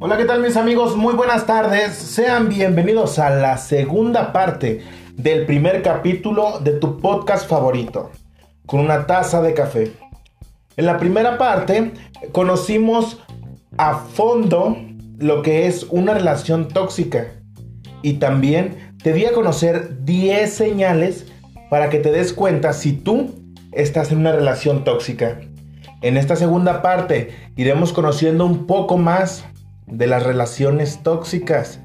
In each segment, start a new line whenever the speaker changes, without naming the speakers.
Hola, ¿qué tal mis amigos? Muy buenas tardes. Sean bienvenidos a la segunda parte del primer capítulo de tu podcast favorito, con una taza de café. En la primera parte conocimos a fondo lo que es una relación tóxica y también te di a conocer 10 señales para que te des cuenta si tú estás en una relación tóxica. En esta segunda parte iremos conociendo un poco más de las relaciones tóxicas.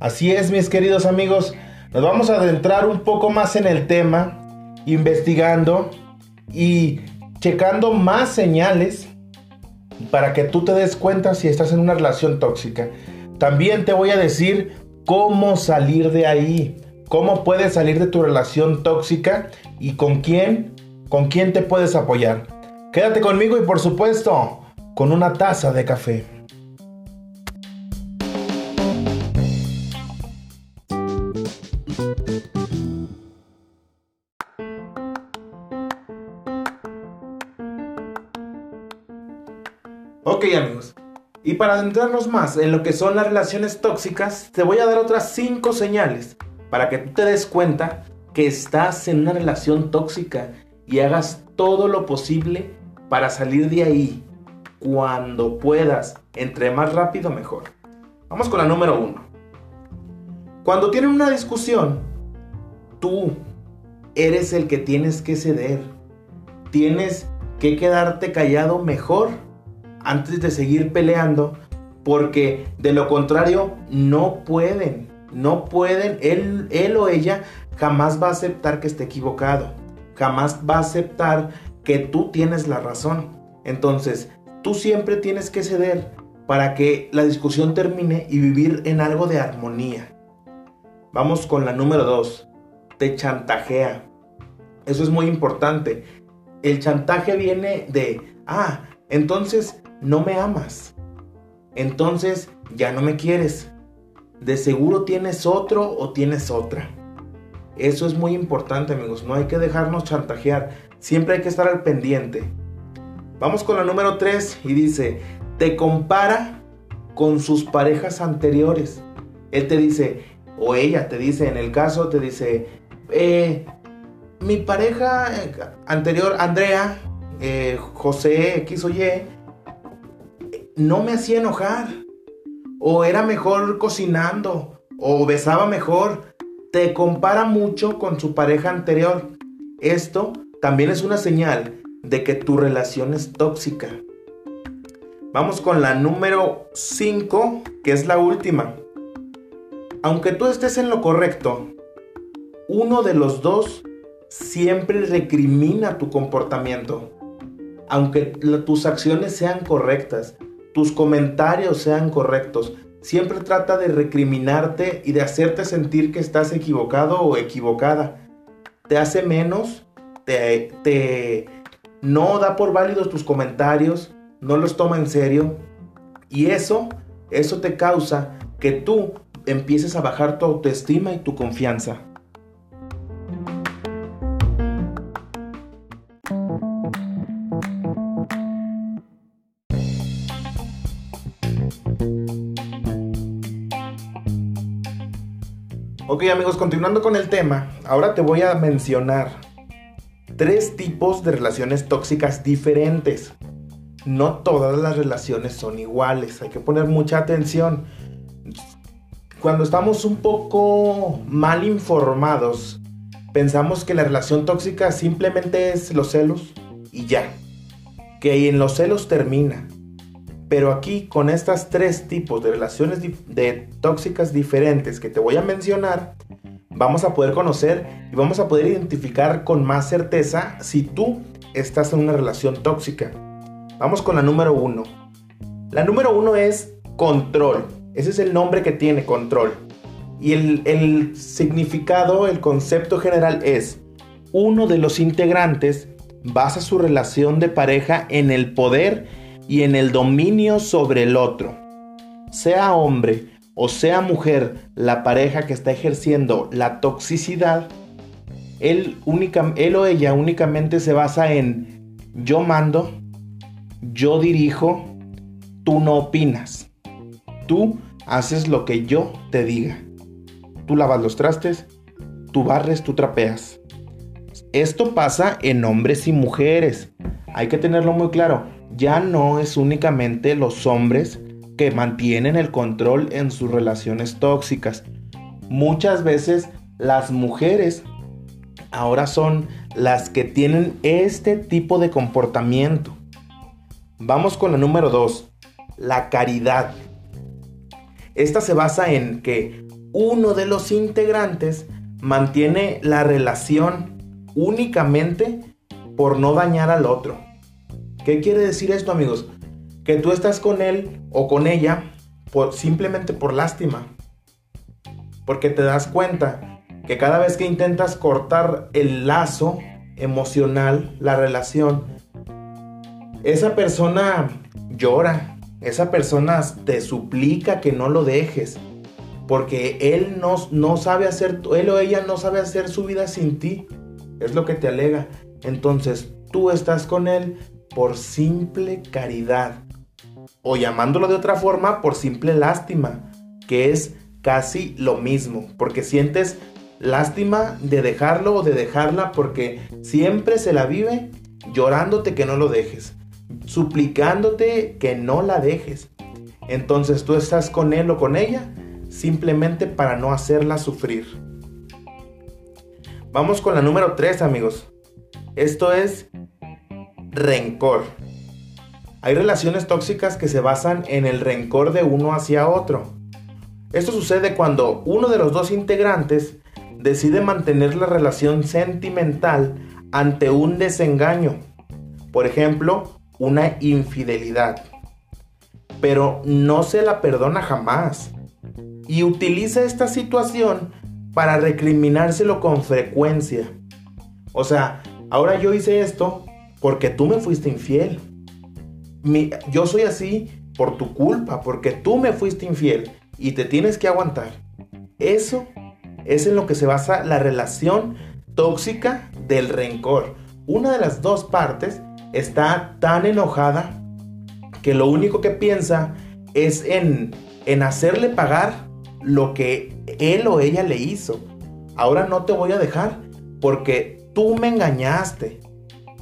Así es, mis queridos amigos, nos vamos a adentrar un poco más en el tema, investigando y checando más señales para que tú te des cuenta si estás en una relación tóxica. También te voy a decir cómo salir de ahí, cómo puedes salir de tu relación tóxica y con quién, con quién te puedes apoyar. Quédate conmigo y por supuesto, con una taza de café. Ok amigos, y para adentrarnos más en lo que son las relaciones tóxicas, te voy a dar otras 5 señales para que tú te des cuenta que estás en una relación tóxica y hagas todo lo posible para salir de ahí cuando puedas. Entre más rápido mejor. Vamos con la número 1. Cuando tienen una discusión, tú eres el que tienes que ceder. Tienes que quedarte callado mejor antes de seguir peleando, porque de lo contrario no pueden, no pueden, él, él o ella jamás va a aceptar que esté equivocado, jamás va a aceptar que tú tienes la razón. Entonces, tú siempre tienes que ceder para que la discusión termine y vivir en algo de armonía. Vamos con la número 2. Te chantajea. Eso es muy importante. El chantaje viene de, ah, entonces no me amas. Entonces ya no me quieres. De seguro tienes otro o tienes otra. Eso es muy importante amigos, no hay que dejarnos chantajear, siempre hay que estar al pendiente. Vamos con la número 3 y dice, te compara con sus parejas anteriores. Él te dice, o ella te dice, en el caso te dice, eh, mi pareja anterior, Andrea, eh, José X o Y, no me hacía enojar. O era mejor cocinando. O besaba mejor. Te compara mucho con su pareja anterior. Esto también es una señal de que tu relación es tóxica. Vamos con la número 5, que es la última. Aunque tú estés en lo correcto, uno de los dos siempre recrimina tu comportamiento. Aunque tus acciones sean correctas, tus comentarios sean correctos. Siempre trata de recriminarte y de hacerte sentir que estás equivocado o equivocada. Te hace menos, te, te no da por válidos tus comentarios, no los toma en serio. Y eso, eso te causa que tú empieces a bajar tu autoestima y tu confianza. Amigos, continuando con el tema, ahora te voy a mencionar tres tipos de relaciones tóxicas diferentes. No todas las relaciones son iguales, hay que poner mucha atención. Cuando estamos un poco mal informados, pensamos que la relación tóxica simplemente es los celos y ya. Que en los celos termina. Pero aquí con estas tres tipos de relaciones de tóxicas diferentes que te voy a mencionar, vamos a poder conocer y vamos a poder identificar con más certeza si tú estás en una relación tóxica. Vamos con la número uno. La número uno es control. Ese es el nombre que tiene control. Y el, el significado, el concepto general es, uno de los integrantes basa su relación de pareja en el poder y en el dominio sobre el otro. Sea hombre o sea mujer la pareja que está ejerciendo la toxicidad, él, única, o ella únicamente se basa en yo mando, yo dirijo, tú no opinas. Tú haces lo que yo te diga. Tú lavas los trastes, tú barres, tú trapeas. Esto pasa en hombres y mujeres. Hay que tenerlo muy claro. Ya no es únicamente los hombres que mantienen el control en sus relaciones tóxicas. Muchas veces las mujeres ahora son las que tienen este tipo de comportamiento. Vamos con la número 2, la caridad. Esta se basa en que uno de los integrantes mantiene la relación únicamente por no dañar al otro. ¿Qué quiere decir esto, amigos? Que tú estás con él o con ella simplemente por lástima. Porque te das cuenta que cada vez que intentas cortar el lazo emocional, la relación, esa persona llora, esa persona te suplica que no lo dejes, porque él no, no sabe hacer, él o ella no sabe hacer su vida sin ti es lo que te alega. Entonces tú estás con él por simple caridad. O llamándolo de otra forma, por simple lástima, que es casi lo mismo, porque sientes lástima de dejarlo o de dejarla porque siempre se la vive llorándote que no lo dejes, suplicándote que no la dejes. Entonces tú estás con él o con ella simplemente para no hacerla sufrir. Vamos con la número 3, amigos. Esto es rencor. Hay relaciones tóxicas que se basan en el rencor de uno hacia otro. Esto sucede cuando uno de los dos integrantes decide mantener la relación sentimental ante un desengaño. Por ejemplo, una infidelidad. Pero no se la perdona jamás. Y utiliza esta situación para recriminárselo con frecuencia. O sea, ahora yo hice esto porque tú me fuiste infiel. yo soy así por tu culpa, porque tú me fuiste infiel y te tienes que aguantar. Eso es en lo que se basa la relación tóxica del rencor. Una de las dos partes está tan enojada que lo único que piensa es en, en hacerle pagar lo que él o ella le hizo. Ahora no te voy a dejar porque tú me engañaste.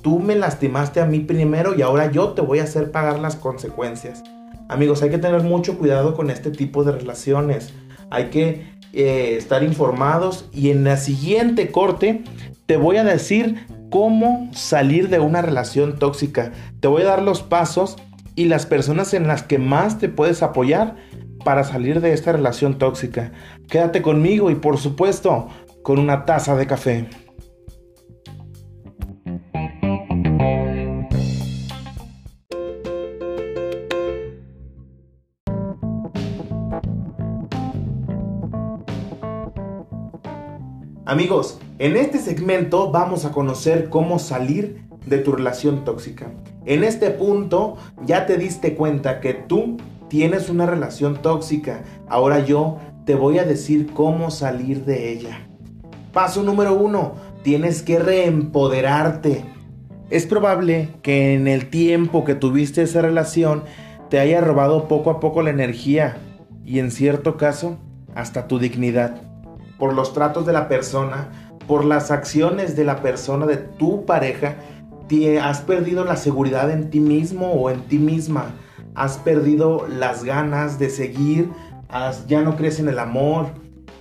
Tú me lastimaste a mí primero y ahora yo te voy a hacer pagar las consecuencias. Amigos, hay que tener mucho cuidado con este tipo de relaciones. Hay que eh, estar informados y en la siguiente corte te voy a decir cómo salir de una relación tóxica. Te voy a dar los pasos y las personas en las que más te puedes apoyar para salir de esta relación tóxica. Quédate conmigo y por supuesto con una taza de café. Amigos, en este segmento vamos a conocer cómo salir de tu relación tóxica. En este punto ya te diste cuenta que tú tienes una relación tóxica. Ahora yo te voy a decir cómo salir de ella. Paso número uno, tienes que reempoderarte. Es probable que en el tiempo que tuviste esa relación te haya robado poco a poco la energía y en cierto caso hasta tu dignidad. Por los tratos de la persona, por las acciones de la persona, de tu pareja, te has perdido la seguridad en ti mismo o en ti misma has perdido las ganas de seguir, ya no crees en el amor,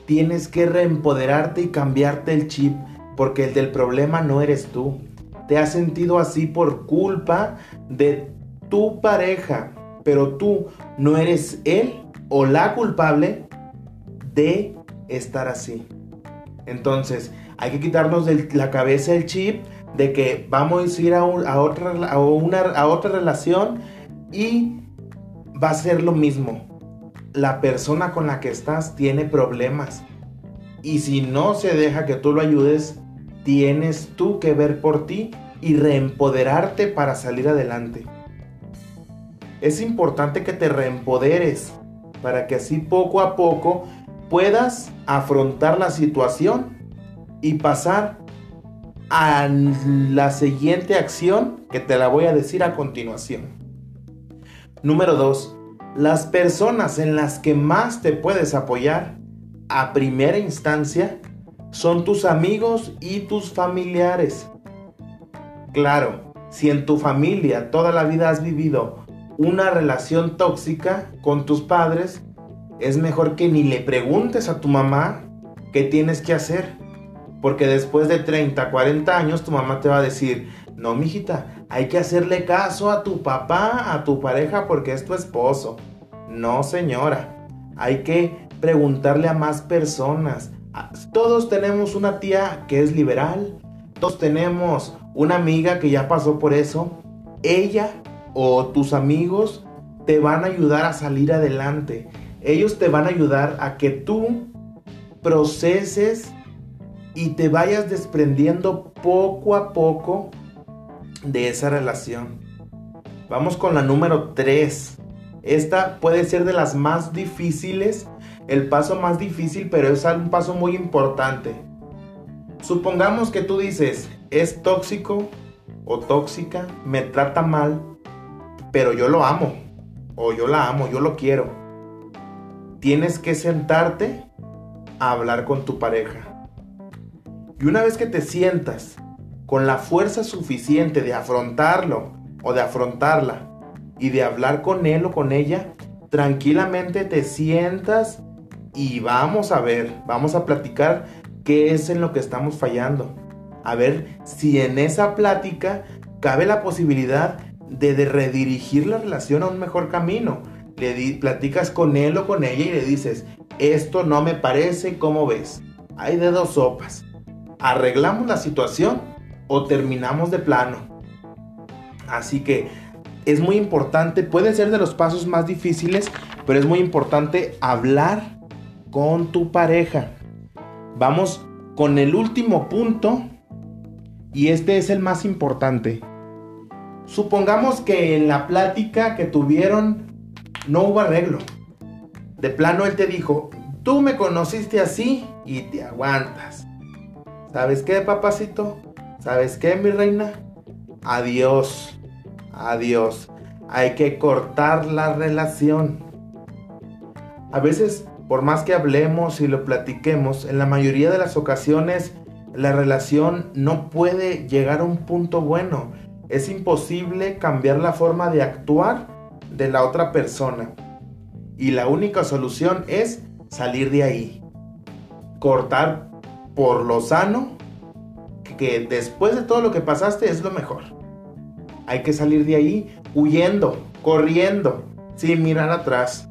tienes que reempoderarte y cambiarte el chip porque el del problema no eres tú. Te has sentido así por culpa de tu pareja, pero tú no eres él o la culpable de estar así. Entonces, hay que quitarnos de la cabeza el chip de que vamos a ir a, otra, a, una, a otra relación y va a ser lo mismo. La persona con la que estás tiene problemas. Y si no se deja que tú lo ayudes, tienes tú que ver por ti y reempoderarte para salir adelante. Es importante que te reempoderes para que así poco a poco puedas afrontar la situación y pasar a la siguiente acción que te la voy a decir a continuación. Número 2. Las personas en las que más te puedes apoyar a primera instancia son tus amigos y tus familiares. Claro, si en tu familia toda la vida has vivido una relación tóxica con tus padres, es mejor que ni le preguntes a tu mamá qué tienes que hacer. Porque después de 30, 40 años tu mamá te va a decir, no, mijita, hay que hacerle caso a tu papá, a tu pareja, porque es tu esposo. No, señora, hay que preguntarle a más personas. Todos tenemos una tía que es liberal, todos tenemos una amiga que ya pasó por eso. Ella o tus amigos te van a ayudar a salir adelante. Ellos te van a ayudar a que tú proceses y te vayas desprendiendo poco a poco de esa relación. Vamos con la número 3. Esta puede ser de las más difíciles, el paso más difícil, pero es un paso muy importante. Supongamos que tú dices, es tóxico o tóxica, me trata mal, pero yo lo amo, o yo la amo, yo lo quiero. Tienes que sentarte a hablar con tu pareja. Y una vez que te sientas con la fuerza suficiente de afrontarlo o de afrontarla y de hablar con él o con ella, tranquilamente te sientas y vamos a ver, vamos a platicar qué es en lo que estamos fallando. A ver si en esa plática cabe la posibilidad de, redirigir la relación a un mejor camino. Le platicas con él o con ella y le dices, esto no me parece, ¿cómo ves? Hay de dos sopas. ¿Arreglamos la situación o terminamos de plano? Así que es muy importante, puede ser de los pasos más difíciles, pero es muy importante hablar con tu pareja. Vamos con el último punto y este es el más importante. Supongamos que en la plática que tuvieron no hubo arreglo. De plano él te dijo, tú me conociste así y te aguantas. ¿Sabes qué, papacito? ¿Sabes qué, mi reina? Adiós. Adiós. Hay que cortar la relación. A veces, por más que hablemos y lo platiquemos, en la mayoría de las ocasiones la relación no puede llegar a un punto bueno. Es imposible cambiar la forma de actuar de la otra persona. Y la única solución es salir de ahí. Cortar por lo sano, que después de todo lo que pasaste es lo mejor. Hay que salir de ahí huyendo, corriendo, sin mirar atrás,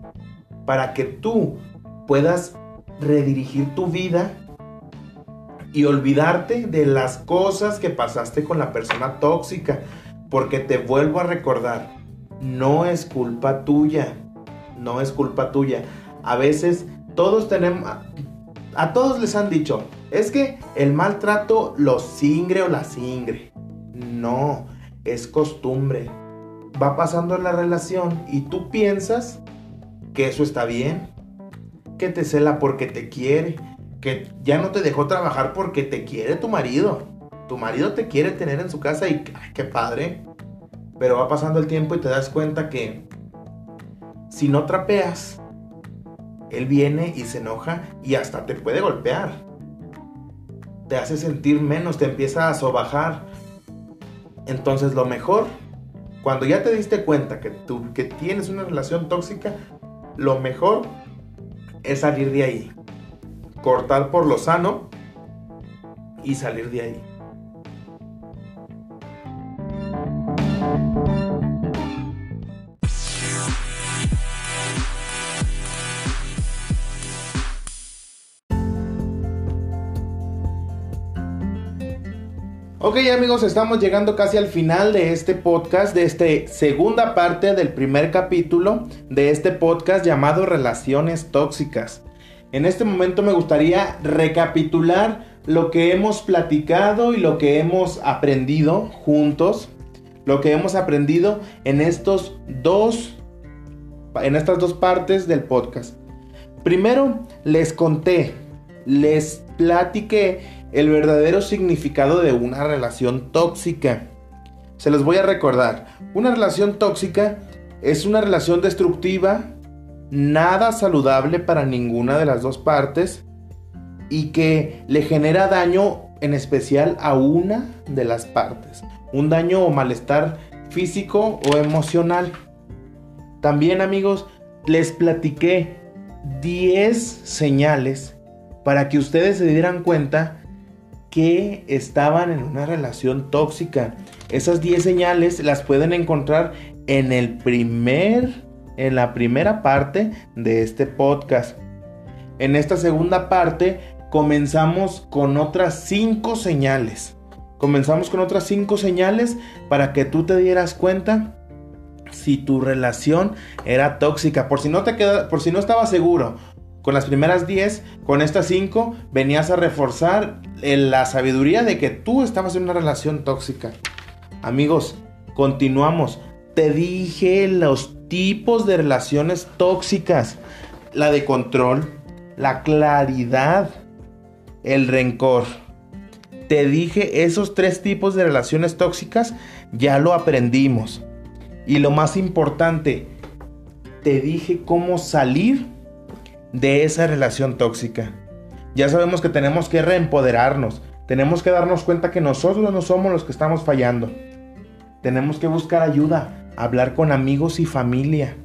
para que tú puedas redirigir tu vida y olvidarte de las cosas que pasaste con la persona tóxica. Porque te vuelvo a recordar, no es culpa tuya. No es culpa tuya. A veces todos tenemos... A todos les han dicho, es que el maltrato lo singre o la singre. No, es costumbre. Va pasando la relación y tú piensas que eso está bien. Que te cela porque te quiere que ya no te dejó trabajar porque te quiere tu marido. Tu marido te quiere tener en su casa y qué padre. Pero va pasando el tiempo y te das cuenta que si no trapeas, él viene y se enoja y hasta te puede golpear. Te hace sentir menos, te empieza a sobajar. Entonces lo mejor, cuando ya te diste cuenta que tú que tienes una relación tóxica, lo mejor es salir de ahí cortar por lo sano y salir de ahí. Ok amigos, estamos llegando casi al final de este podcast, de esta segunda parte del primer capítulo de este podcast llamado Relaciones Tóxicas. En este momento me gustaría recapitular lo que hemos platicado y lo que hemos aprendido juntos, lo que hemos aprendido en estos dos en estas dos partes del podcast. Primero les conté, les platiqué el verdadero significado de una relación tóxica. Se los voy a recordar. Una relación tóxica es una relación destructiva, nada saludable para ninguna de las dos partes y que le genera daño en especial a una de las partes. Un daño o malestar físico o emocional. También amigos, les platiqué 10 señales para que ustedes se dieran cuenta que estaban en una relación tóxica. Esas 10 señales las pueden encontrar en el primer en la primera parte de este podcast. En esta segunda parte comenzamos con otras 5 señales. Comenzamos con otras 5 señales para que tú te dieras cuenta si tu relación era tóxica. Por si no te queda, por si no estabas seguro con las primeras 10, con estas 5 venías a reforzar la sabiduría de que tú estabas en una relación tóxica. Amigos, continuamos. Te dije los tipos de relaciones tóxicas. La de control, la claridad, el rencor. Te dije esos tres tipos de relaciones tóxicas, ya lo aprendimos. Y lo más importante, te dije cómo salir de esa relación tóxica. Ya sabemos que tenemos que reempoderarnos, tenemos que darnos cuenta que nosotros no somos los que estamos fallando. Tenemos que buscar ayuda, hablar con amigos y familia.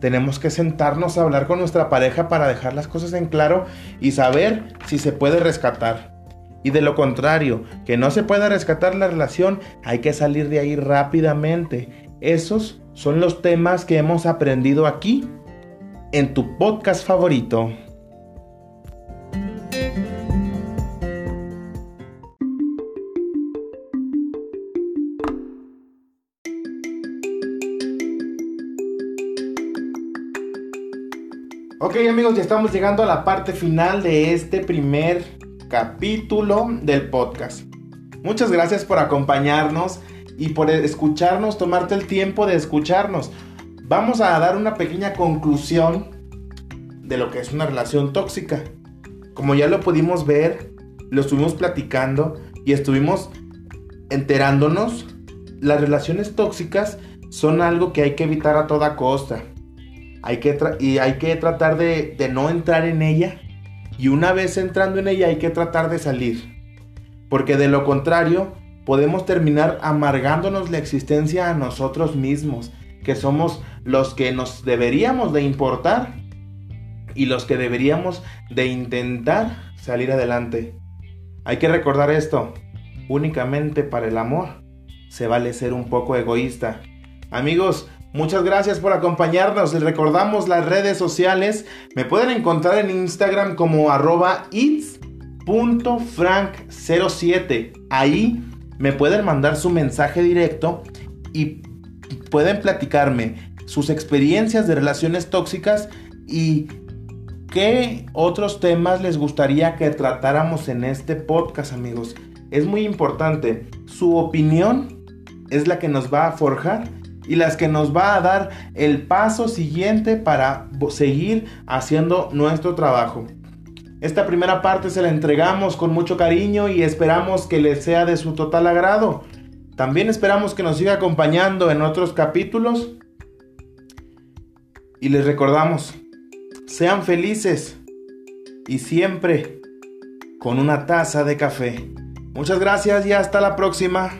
Tenemos que sentarnos a hablar con nuestra pareja para dejar las cosas en claro y saber si se puede rescatar. Y de lo contrario, que no se pueda rescatar la relación, hay que salir de ahí rápidamente. Esos son los temas que hemos aprendido aquí en tu podcast favorito. Ok amigos, ya estamos llegando a la parte final de este primer capítulo del podcast. Muchas gracias por acompañarnos y por escucharnos, tomarte el tiempo de escucharnos. Vamos a dar una pequeña conclusión de lo que es una relación tóxica. Como ya lo pudimos ver, lo estuvimos platicando y estuvimos enterándonos, las relaciones tóxicas son algo que hay que evitar a toda costa. Hay que y hay que tratar de, de no entrar en ella. Y una vez entrando en ella hay que tratar de salir. Porque de lo contrario, podemos terminar amargándonos la existencia a nosotros mismos, que somos los que nos deberíamos de importar y los que deberíamos de intentar salir adelante. Hay que recordar esto, únicamente para el amor se vale ser un poco egoísta. Amigos, Muchas gracias por acompañarnos. Les recordamos las redes sociales. Me pueden encontrar en Instagram como arroba its.frank07. Ahí me pueden mandar su mensaje directo y pueden platicarme sus experiencias de relaciones tóxicas y qué otros temas les gustaría que tratáramos en este podcast, amigos. Es muy importante. Su opinión es la que nos va a forjar y las que nos va a dar el paso siguiente para seguir haciendo nuestro trabajo. Esta primera parte se la entregamos con mucho cariño y esperamos que les sea de su total agrado. También esperamos que nos siga acompañando en otros capítulos. Y les recordamos, sean felices y siempre con una taza de café. Muchas gracias y hasta la próxima.